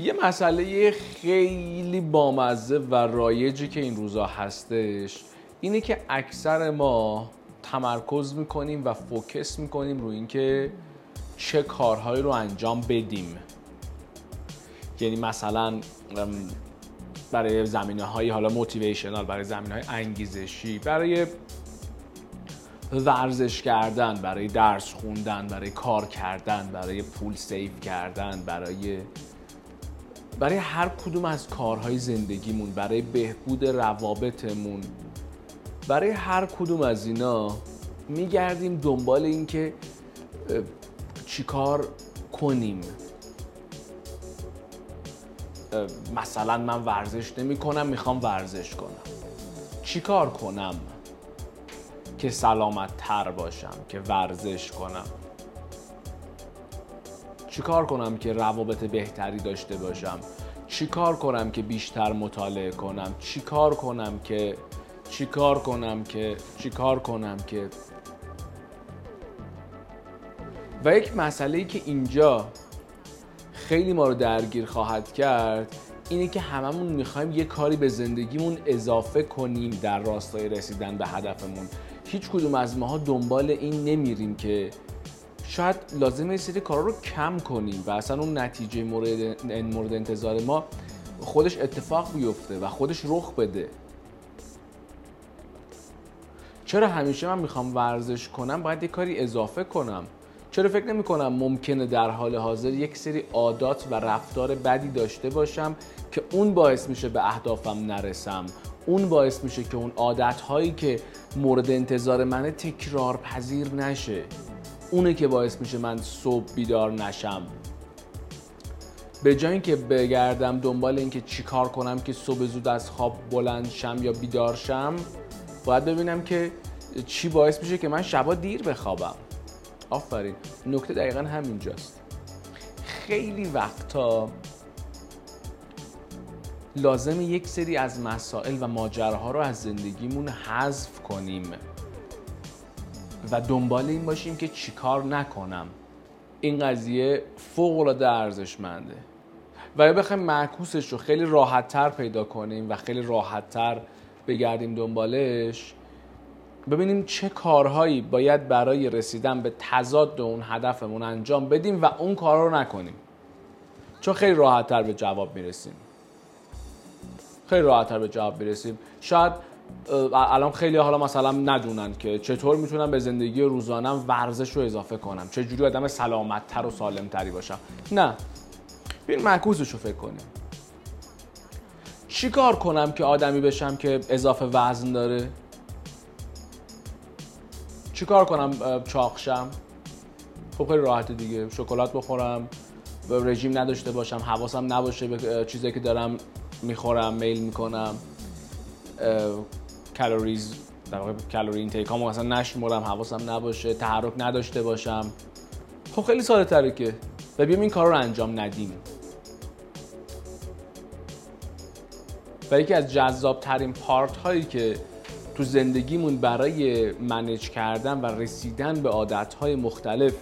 یه مسئله خیلی بامزه و رایجی که این روزا هستش اینه که اکثر ما تمرکز می‌کنیم و فوکس می‌کنیم روی اینکه چه کارهایی رو انجام بدیم. یعنی مثلا برای زمینه های حالا موتیویشنال برای زمینه های انگیزشی برای ورزش کردن برای درس خوندن برای کار کردن برای پول سیف کردن برای برای هر کدوم از کارهای زندگیمون برای بهبود روابطمون برای هر کدوم از اینا میگردیم دنبال اینکه چیکار کنیم. مثلا من ورزش نمی کنم می‌خوام ورزش کنم. چیکار کنم که سلامت تر باشم که ورزش کنم؟ چیکار کنم که روابط بهتری داشته باشم؟ چیکار کنم که بیشتر مطالعه کنم؟ چیکار کنم که چیکار کنم که چیکار کنم که و یک مسئله ای که اینجا خیلی ما رو درگیر خواهد کرد اینه که هممون می‌خوایم یه کاری به زندگیمون اضافه کنیم در راستای رسیدن به هدفمون. هیچ کدوم از ماها دنبال این نمیریم که شاید لازمه یه سری کارا رو کم کنیم و اصلا اون نتیجه مورد, مورد انتظار ما خودش اتفاق بیفته و خودش رخ بده. چرا همیشه من می‌خوام ورزش کنم؟ باید یه کاری اضافه کنم. چرا فکر نمی کنم ممکنه در حال حاضر یک سری عادات و رفتار بدی داشته باشم که اون باعث میشه به اهدافم نرسم؟ اون باعث میشه که اون عادت هایی که مورد انتظار منه تکرار پذیر نشه. اونه که باعث میشه من صبح بیدار نشم. به جای اینکه بگردم دنبال اینکه چیکار کنم که صبح زود از خواب بلند شم یا بیدار شم باید ببینم که چی باعث میشه که من شبا دیر بخوابم. آفرین. نکته دقیقا همینجاست. خیلی وقتا لازم یک سری از مسائل و ماجراها رو از زندگیمون حذف کنیم. و دنبال این باشیم که چیکار نکنم. این قضیه فوق العاده ارزشمنده. و یا بخوایم معکوسش رو خیلی راحتتر پیدا کنیم و خیلی راحتتر بگردیم دنبالش ببینیم چه کارهایی باید برای رسیدن به تضاد اون هدفمون انجام بدیم و اون کار رو نکنیم. چون خیلی راحتتر به جواب می‌رسیم. خیلی راحتتر به جواب می‌رسیم. شاید الان خیلی حالا مثلا ندونن که چطور می‌تونم به زندگی روزانم ورزش رو اضافه کنم. چه جوری آدم سلامتتر و سالمتری باشم؟ نه. ببین معکوسش رو فکر کنیم. چی کار کنم که آدمی بشم که اضافه وزن داره؟ چی کار کنم چاقشم خب خیلی راحته دیگه. شکلات بخورم رژیم نداشته باشم حواسم نباشه به چیزی که دارم می‌خورم میل می‌کنم. calories در واقع کالری intake هامو مثلا نشمرم حواسم نباشه تحرک نداشته باشم. خب خیلی ساده تره که و بیام این کار رو انجام ندیم. و یکی از جذاب ترین part هایی که تو زندگیمون برای manage کردن و رسیدن به عادت های مختلف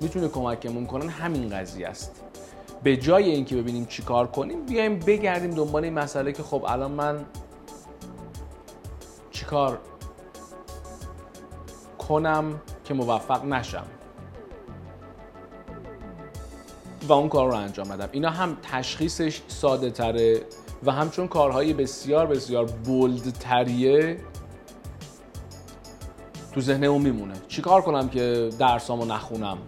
می‌تونه کمکمون کنن همین قضیه است. به جای اینکه ببینیم چیکار کنیم بیایم بگردیم دنبال این مسئله که خب الان من چیکار کنم که موفق نشم؟ و اون کار رو انجام بدم اینا هم تشخیصش ساده تره و همچون کارهای بسیار بسیار بولد تریه تو ذهن اون میمونه. چیکار کنم که درسامو نخونم؟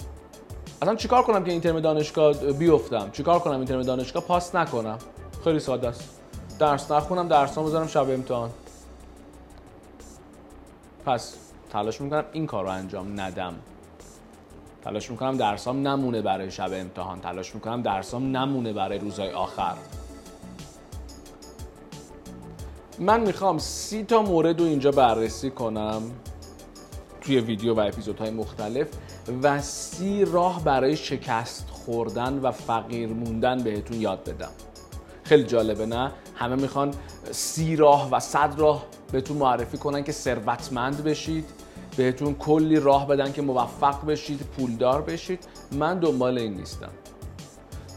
اصلا چیکار کنم که این ترم دانشگاه بیفتم؟ چیکار کنم این ترم دانشگاه؟ پاس نکنم. خیلی ساده است. درس نخونم درسامو بذارم شب امتحان. پس تلاش می‌کنم این کار رو انجام ندم. تلاش می‌کنم درسام نمونه برای شب امتحان. تلاش می‌کنم درسام نمونه برای روزهای آخر. من می‌خوام سی تا مورد رو اینجا بررسی کنم توی ویدیو و اپیزودهای مختلف و سی راه برای شکست خوردن و فقیر موندن بهتون یاد بدم. خیلی جالبه نه؟ همه می‌خوان سی راه و صد راه بهتون معرفی کنن که ثروتمند بشید بهتون کلی راه بدن که موفق بشید پولدار بشید. من دنبال این نیستم.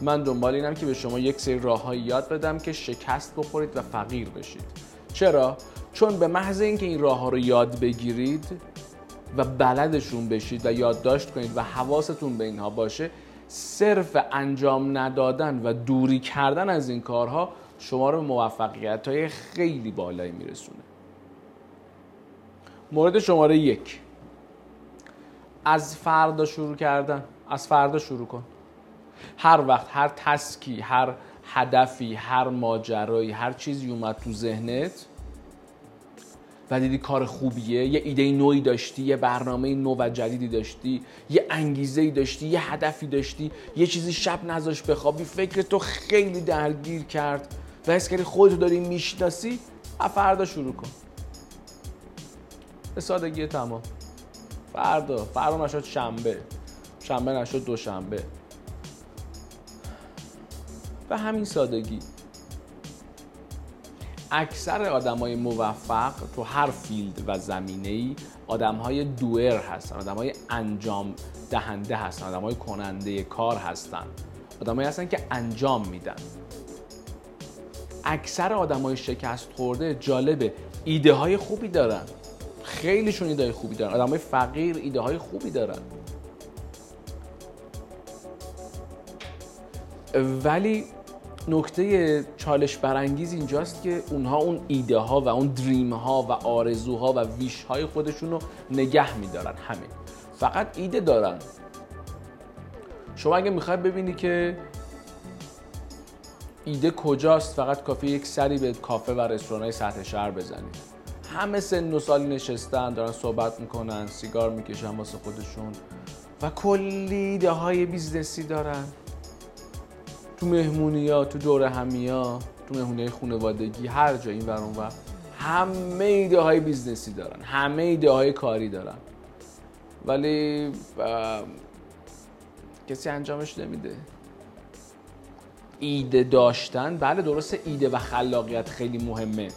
من دنبال اینم که به شما یک سری راههایی یاد بدم که شکست بخورید و فقیر بشید. چرا؟ چون به محض اینکه این راه ها رو یاد بگیرید و بلدشون بشید و یادداشت کنید و حواستون به اینها باشه صرف انجام ندادن و دوری کردن از این کارها شما رو به موفقیت های خیلی بالایی میرسونه. مورد شماره یک. از فردا شروع کردن. از فردا شروع کن. هر وقت هر تسکی هر هدفی هر ماجرایی هر چیزی اومد تو ذهنت و دیدی کار خوبیه یه ایده نوعی داشتی یه برنامه نو و جدیدی داشتی یه انگیزه ای داشتی یه هدفی داشتی یه چیزی شب نذاش بخوابی فکر تو خیلی درگیر کرد و حس کردی خودتو داری می‌شناسی فردا شروع کن. به سادگی تمام. فردا. فردا نشد شنبه. شنبه نشد دوشنبه. به همین سادگی. اکثر آدمای موفق تو هر فیلد و زمینه ای آدم های دوئر هستن آدم های انجام دهنده هستن آدم های کننده کار هستن. آدم هستن که انجام میدن. اکثر آدم های شکست خورده جالبه. ایده های خوبی دارن. خیلیشون ایده خوبی دارن. آدم های فقیر ایده های خوبی دارن. ولی نکته چالش برانگیز اینجاست که اونها اون ایده ها و اون دریم ها و آرزوها و ویش های خودشون رو نگه میدارن. همین. فقط ایده دارن. شما اگه می‌خواید ببینی که ایده کجاست فقط کافی یک سری به کافه و رستوران های سطح شهر بزنید همه سن و سالی نشستن دارن صحبت می‌کنن سیگار می‌کشن واسه خودشون و کلی ایده های business ی دارن. تو مهمونی ها تو دور همی ها تو مهمونی خانوادگی هر جا این ور اون ور همه ایده های business ی دارن همه ایده های کاری دارن. ولی کسی انجامش نمیده. ایده داشتن بله درسته ایده و خلاقیت خیلی مهمه.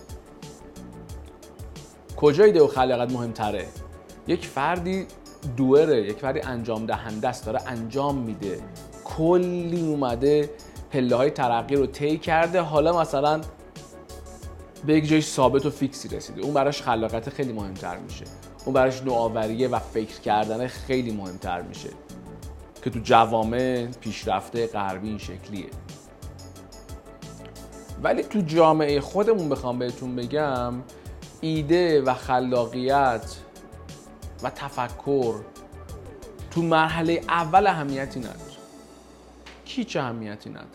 کجا ایده و خلاقیت مهمتره؟ یک فردی دوره یک فردی انجام دهنده است داره انجام میده. کلی اومده پله های ترقی رو طی کرده. حالا مثلا به یک جای ثابت و فیکسی رسیده. اون براش خلاقیت خیلی مهمتر میشه. اون براش نوآوریه و فکر کردن خیلی مهمتر میشه. که تو جوامع پیشرفته غربی این شکلیه. ولی تو جامعه خودمون بخوام بهتون بگم ایده و خلاقیت و تفکر تو مرحله اول اهمیتی نداره. کی چه اهمیتی نداره.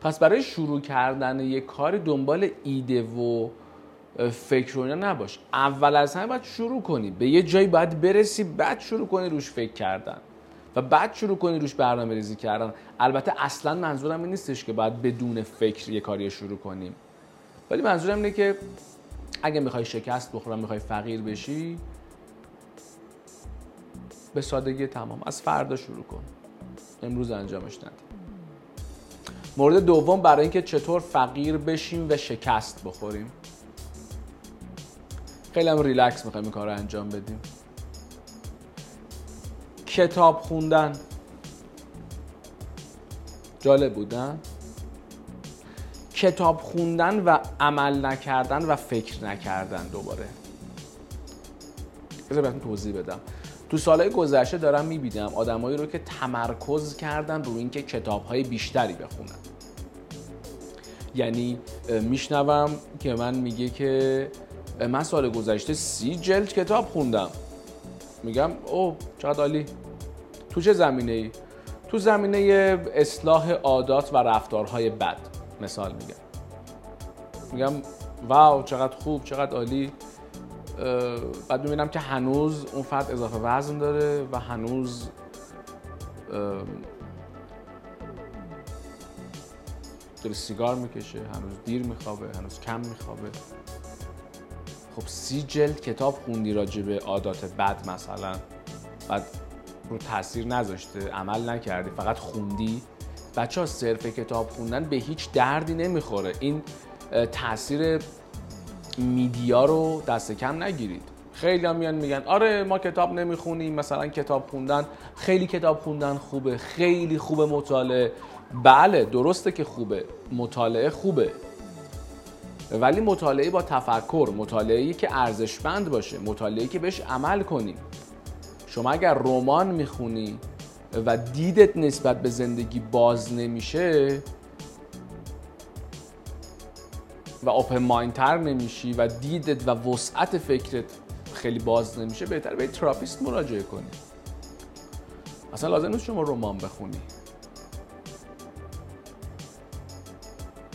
پس برای شروع کردن یک کاری دنبال ایده و فکر رو نباش. اول از همه باید شروع کنی. به یه جایی باید برسی بعد شروع کنی روش فکر کردن. و بعد شروع کنی روش برنامه ریزی کردن. البته اصلا منظورم این نیستش که باید بدون فکر یه کاری شروع کنیم. ولی منظورم اینه که اگه می‌خوای شکست بخورم می‌خوای فقیر بشی به سادگی تمام. از فردا شروع کن. امروز انجامش نده. مورد دوم برای اینکه چطور فقیر بشیم و شکست بخوریم. خیلی هم ریلکس می‌خوایم این کار رو انجام بدیم. کتاب خوندن. جالب بودن کتاب خوندن و عمل نکردن و فکر نکردن دوباره. بذار بهتون توضیح بدم. تو سالهای گذشته دارم می‌بینم آدمایی رو که تمرکز کردن رو اینکه کتابهای بیشتری بخونن. یعنی میشنوم که من میگه که من سال گذشته سی جلد کتاب خوندم. میگم او چقدر عالی. تو چه زمینه ای؟ تو زمینه اصلاح عادات و رفتارهای بد. مثال میگم. میگم واو چقدر خوب چقدر عالی. بعد می‌بینم که هنوز اون فرد اضافه وزن داره و هنوز داره سیگار می‌کشه هنوز دیر میخوابه هنوز کم میخوابه. خب سی جلد کتاب خوندی راجع به عادات بد مثلا؟ بعد رو تاثیر نذاشته عمل نکردی فقط خوندی؟ بچه ها صرف کتاب خوندن به هیچ دردی نمی‌خوره. این تاثیر میدیا رو دست کم نگیرید. خیلی هم میان میگن آره ما کتاب نمی‌خونیم مثلا کتاب خوندن خیلی کتاب خوندن خوبه خیلی خوبه مطالعه. بله درسته که خوبه مطالعه خوبه. ولی مطالعه با تفکر مطالعه که ارزشمند باشه مطالعه که بهش عمل کنیم شما اگر رمان می‌خونی و دیدت نسبت به زندگی باز نمیشه و اوپن مایندتر نمیشی و دیدت و وسعت فکرت خیلی باز نمیشه بهتر به تراپیست مراجعه کنی. اصلا لازم نیست شما رمان بخونی.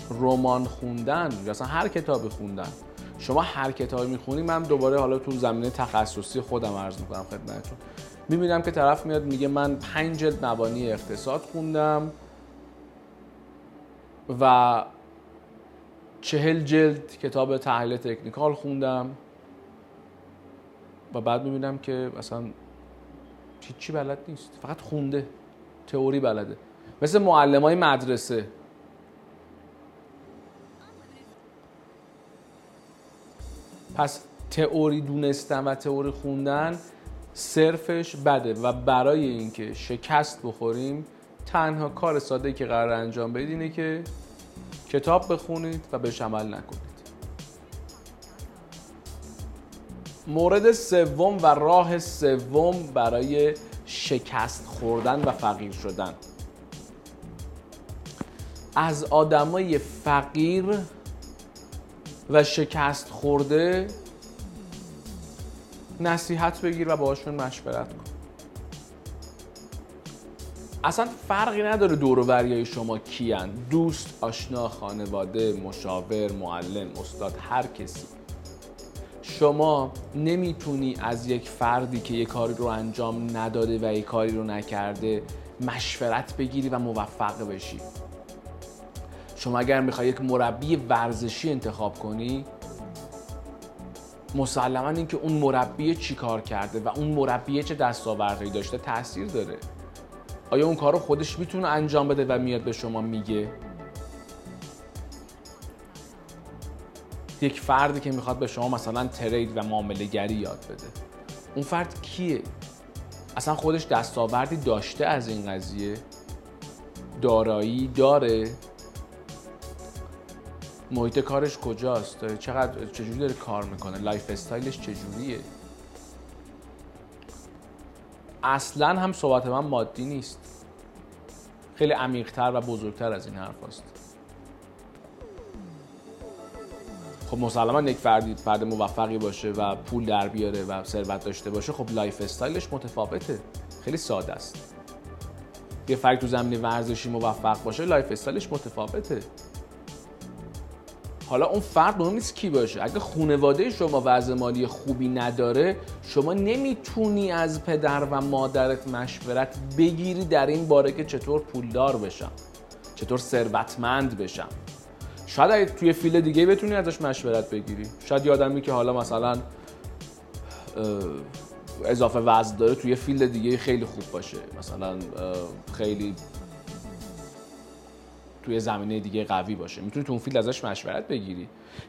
رمان خوندن اصلا هر کتابی خوندن. شما هر کتابی می‌خونی من دوباره حالا تو زمینه تخصصی خودم عرض می‌کنم خدمتتون. می‌بینم که طرف میاد میگه من پنج جلد مبانی اقتصاد خوندم و چهل جلد کتاب تحلیل تکنیکال خوندم و بعد می‌بینم که اصلا چی بلد نیست. فقط خونده. تئوری بلده. مثل معلم های مدرسه. پس تئوری دونستن و تئوری خوندن صرفش بده و برای اینکه شکست بخوریم تنها کار ساده که قرار انجام بدید اینه که کتاب بخونید و بهش عمل نکنید. مورد سوم و راه سوم برای شکست خوردن و فقیر شدن. از آدمای فقیر و شکست خورده نصیحت بگیر و باشون مشورت کن. اصلا فرقی نداره دور شما کیان. دوست آشنا خانواده مشاور معلم استاد هر کسی. شما نمی‌تونی از یک فردی که یک کاری رو انجام نداده و یک کاری رو نکرده مشورت بگیری و موفق بشی. شما اگر می‌خوای یک مربی ورزشی انتخاب کنی مسلما اینکه اون مربی چی کار کرده و اون مربی چه دستاوردهایی داشته تاثیر داره. آیا اون کار رو خودش می‌تونه انجام بده و میاد به شما میگه؟ یک فردی که می‌خواد به شما مثلا trade و معامله گری یاد بده. اون فرد کیه؟ اصلا خودش دستاوردی داشته از این قضیه؟ دارایی داره؟ محیط کارش کجاست؟ چقدر چجوری داره کار می‌کنه؟ lifestyle ش چجوریه؟ اصلا هم صحبت من مادی نیست. خیلی عمیقتر و بزرگتر از این حرف هست. خب مسلما یک فردی فرد موفقی باشه و پول در بیاره و ثروت داشته باشه خب lifestyle ش متفاوته. خیلی ساده است. یه فرد تو زمینه ورزشی موفق باشه lifestyle ش متفاوته. حالا اون فرد مهم نیست کی باشه. اگه خانواده شما وضع مالی خوبی نداره شما نمی‌تونی از پدر و مادرت مشورت بگیری در این باره که چطور پولدار بشم چطور ثروتمند بشم شاید توی field دیگه بتونی ازش مشورت بگیری. شاید یه آدمی که حالا مثلا اضافه وزن داره توی field دیگه خیلی خوب باشه. مثلا خیلی توی زمینه دیگه قوی باشه. می‌تونی تو اون field ازش مشورت بگیری.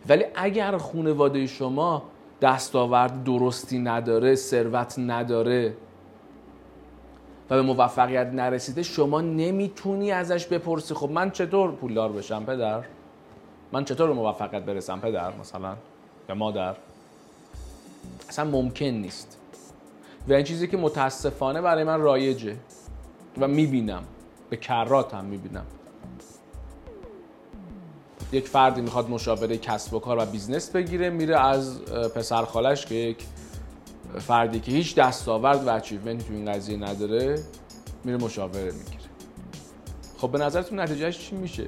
ولی اگر خانواده شما دستاورد درستی نداره ثروت نداره و به موفقیت نرسیده شما نمی‌تونی ازش بپرسی خب من چطور پولدار بشم پدر؟ من چطور به موفقیت برسم پدر مثلا؟ یا مادر؟ اصلا ممکن نیست. و این چیزی که متاسفانه بین ما رایجه. و می‌بینم. به کرات هم می‌بینم. یک فردی می‌خواد مشاوره کسب و کار و business بگیره میره از پسر خالش که یک فردی که هیچ دستاورد و اچیومنتی تو این قضیه نداره میره مشاوره می‌گیره. خب به نظرتون نتیجهش چی میشه؟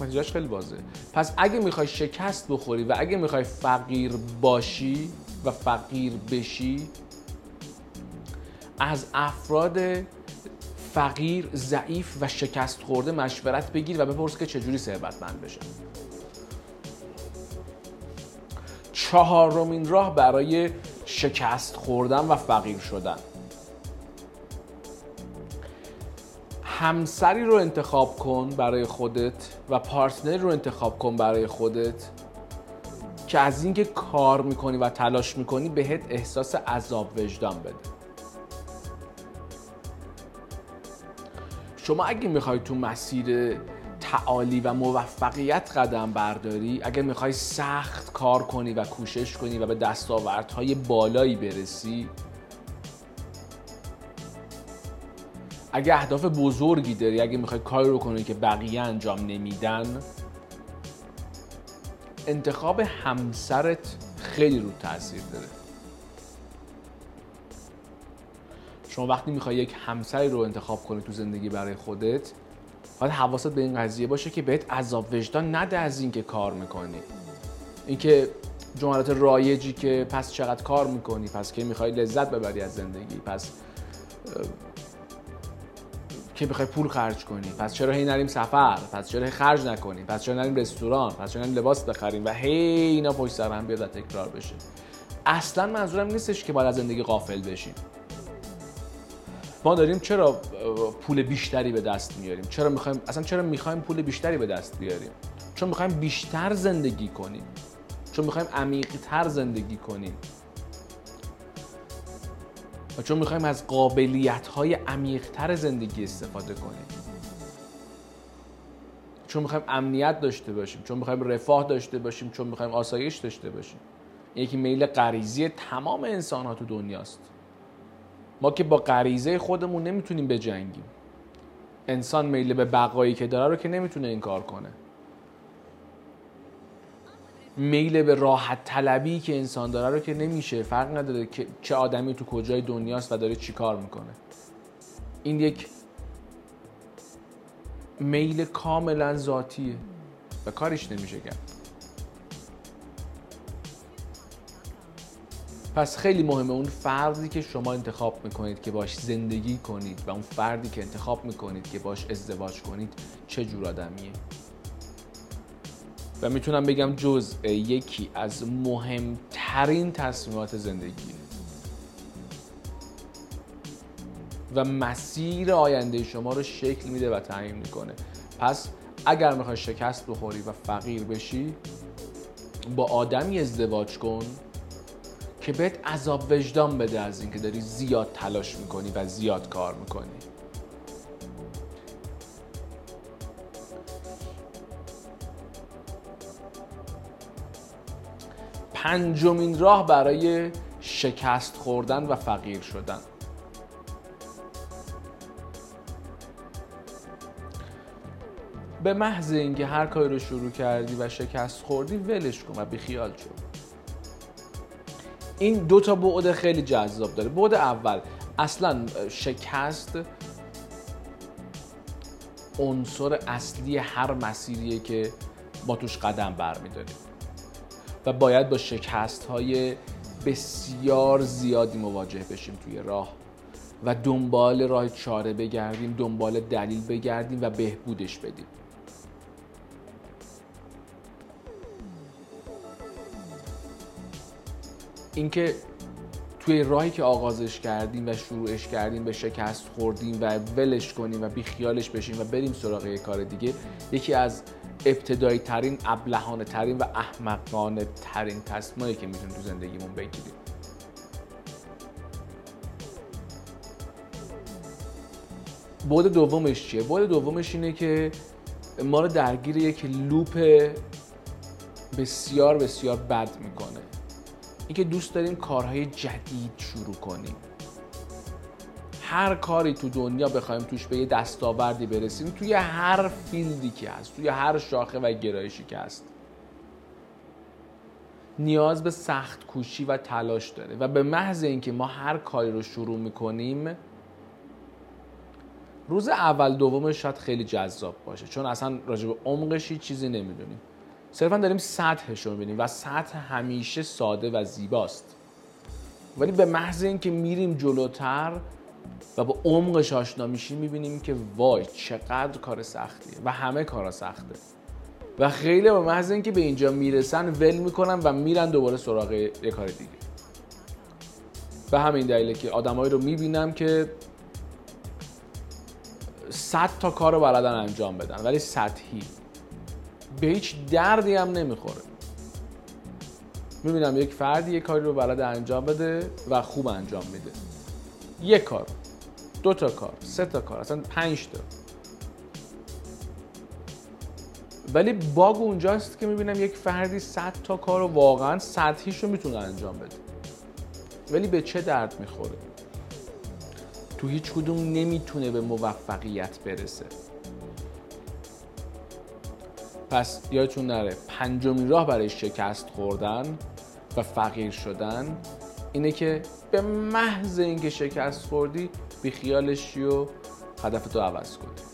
نتیجهش خیلی واضحه. پس اگه می‌خوای شکست بخوری و اگه می‌خوای فقیر باشی و فقیر بشی از افراد فقیر، ضعیف و شکست خورده مشورت بگیر و بپرس که چجوری ثروتمند بشه. چهارمین راه برای شکست خوردن و فقیر شدن. همسری رو انتخاب کن برای خودت و پارتنر رو انتخاب کن برای خودت که از اینکه کار می‌کنی و تلاش می‌کنی بهت احساس عذاب وجدان بده. شما اگه می‌خوای تو مسیر تعالی و موفقیت قدم برداری اگر می‌خوای سخت کار کنی و کوشش کنی و به دستاوردهای بالایی برسی اگه اهداف بزرگی داری اگه می‌خوای کاری رو کنی که بقیه انجام نمیدن انتخاب همسرت خیلی رو تاثیر داره. شما وقتی می‌خوای یک همسری رو انتخاب کنی تو زندگی برای خودت باید حواست به این قضیه باشه که بهت عذاب وجدان نده از اینکه کار می‌کنی. اینکه جملات رایجی که پس چقدر کار می‌کنی پس که می‌خوای لذت ببری از زندگی پس که بخوای پول خرج کنی پس چرا هی نریم سفر پس چرا هی خرج نکنیم پس چرا نریم رستوران پس چرا نریم لباس بخریم و هی اینا پشت سر هم بیاد تکرار بشه. اصلا منظورم نیستش که باید از زندگی غافل بشیم. ما داریم چرا پول بیشتری به دست میاریم؟ چرا می‌خوایم اصلا چرا می‌خوایم پول بیشتری به دست بیاریم؟ چون می‌خوایم بیشتر زندگی کنیم. چون می‌خوایم عمیقتر زندگی کنیم. و چون می‌خوایم از قابلیت های عمیقتر زندگی استفاده کنیم. چون می‌خوایم امنیت داشته باشیم. چون می‌خوایم رفاه داشته باشیم. چون می‌خوایم آسایش داشته باشیم. یکی میل غریزی تمام انسان ها تو دنیاست. ما که با غریزه خودمون نمی‌تونیم بجنگیم. انسان میل به بقایی که داره رو که نمی‌تونه این کار کنه. میل به راحت طلبی که انسان داره رو که نمیشه. فرق نداره که چه آدمی تو کجای دنیاست و داره چی کار می‌کنه. این یک میل کاملا ذاتیه و کارش نمیشه کرد. پس خیلی مهمه اون فردی که شما انتخاب می‌کنید که باش زندگی کنید و اون فردی که انتخاب می‌کنید که باش ازدواج کنید چه جور آدمیه؟ و می‌تونم بگم جز یکی از مهمترین تصمیمات زندگی. و مسیر آینده شما رو شکل میده و تعیین می‌کنه. پس اگر می‌خوای شکست بخوری و فقیر بشی با آدمی ازدواج کن که بهت عذاب وجدان بده از اینکه داری زیاد تلاش می‌کنی و زیاد کار می‌کنی. پنجمین راه برای شکست خوردن و فقیر شدن. به محض اینکه هر کاری رو شروع کردی و شکست خوردی ولش کن و بیخیال شد این دو تا بعد خیلی جذاب داره. بعد اول اصلا شکست عنصر اصلی هر مسیریه که ما توش قدم برمیداریم. و باید با شکست های بسیار زیادی مواجه بشیم توی راه و دنبال راه چاره بگردیم دنبال دلیل بگردیم و بهبودش بدیم. اینکه توی راهی که آغازش کردیم و شروعش کردیم به شکست خوردیم و ولش کنیم و بیخیالش بشیم و بریم سراغ یه کار دیگه یکی از ابتدایی ترین ابلهانه ترین و احمقانه ترین تصمیمایی که می‌تونیم تو زندگیمون بگیریم بود دومش چیه؟ بود دومش اینه که ما رو درگیر یک لوپ بسیار بسیار بد می‌کنه اینکه دوست داریم کارهای جدید شروع کنیم. هر کاری تو دنیا بخوایم توش به یه دستاوردی برسیم توی هر فیلدی که هست توی هر شاخه و گرایشی که هست. نیاز به سخت کوشی و تلاش داره و به محض اینکه ما هر کاری رو شروع می‌کنیم روز اول دومش شاید خیلی جذاب باشه چون اصلا راجع به عمقش چیزی نمی‌دونیم. صرفا داریم سطحش رو می‌بینیم و سطح همیشه ساده و زیباست. ولی به محض اینکه میریم جلوتر و با عمقش آشنا میشیم می‌بینیم که وای چقدر کار سختیه و همه کارا سخته. و خیلی به محض اینکه به اینجا می‌رسن ول می‌کنن و میرن دوباره سراغ یه کار دیگه. به همین دلیله که آدمایی رو می‌بینم که صد تا کار رو بلدن انجام بدن ولی سطحی. به هیچ دردی هم نمی‌خوره. می‌بینم یک فردی یک کاری رو بلد انجام بده و خوب انجام میده. یک کار دو تا کار سه تا کار اصلا پنج تا. ولی باگ اونجاست که می‌بینم یک فردی صد تا کار رو واقعا سطحیش رو می‌تونه انجام بده. ولی به چه درد می‌خوره؟ تو هیچ کدوم نمی‌تونه به موفقیت برسه. پس یادتون نره پنجمین راه برای شکست خوردن و فقیر شدن اینه که به محض اینکه شکست خوردی بی خیالشی و هدفتو عوض کنی.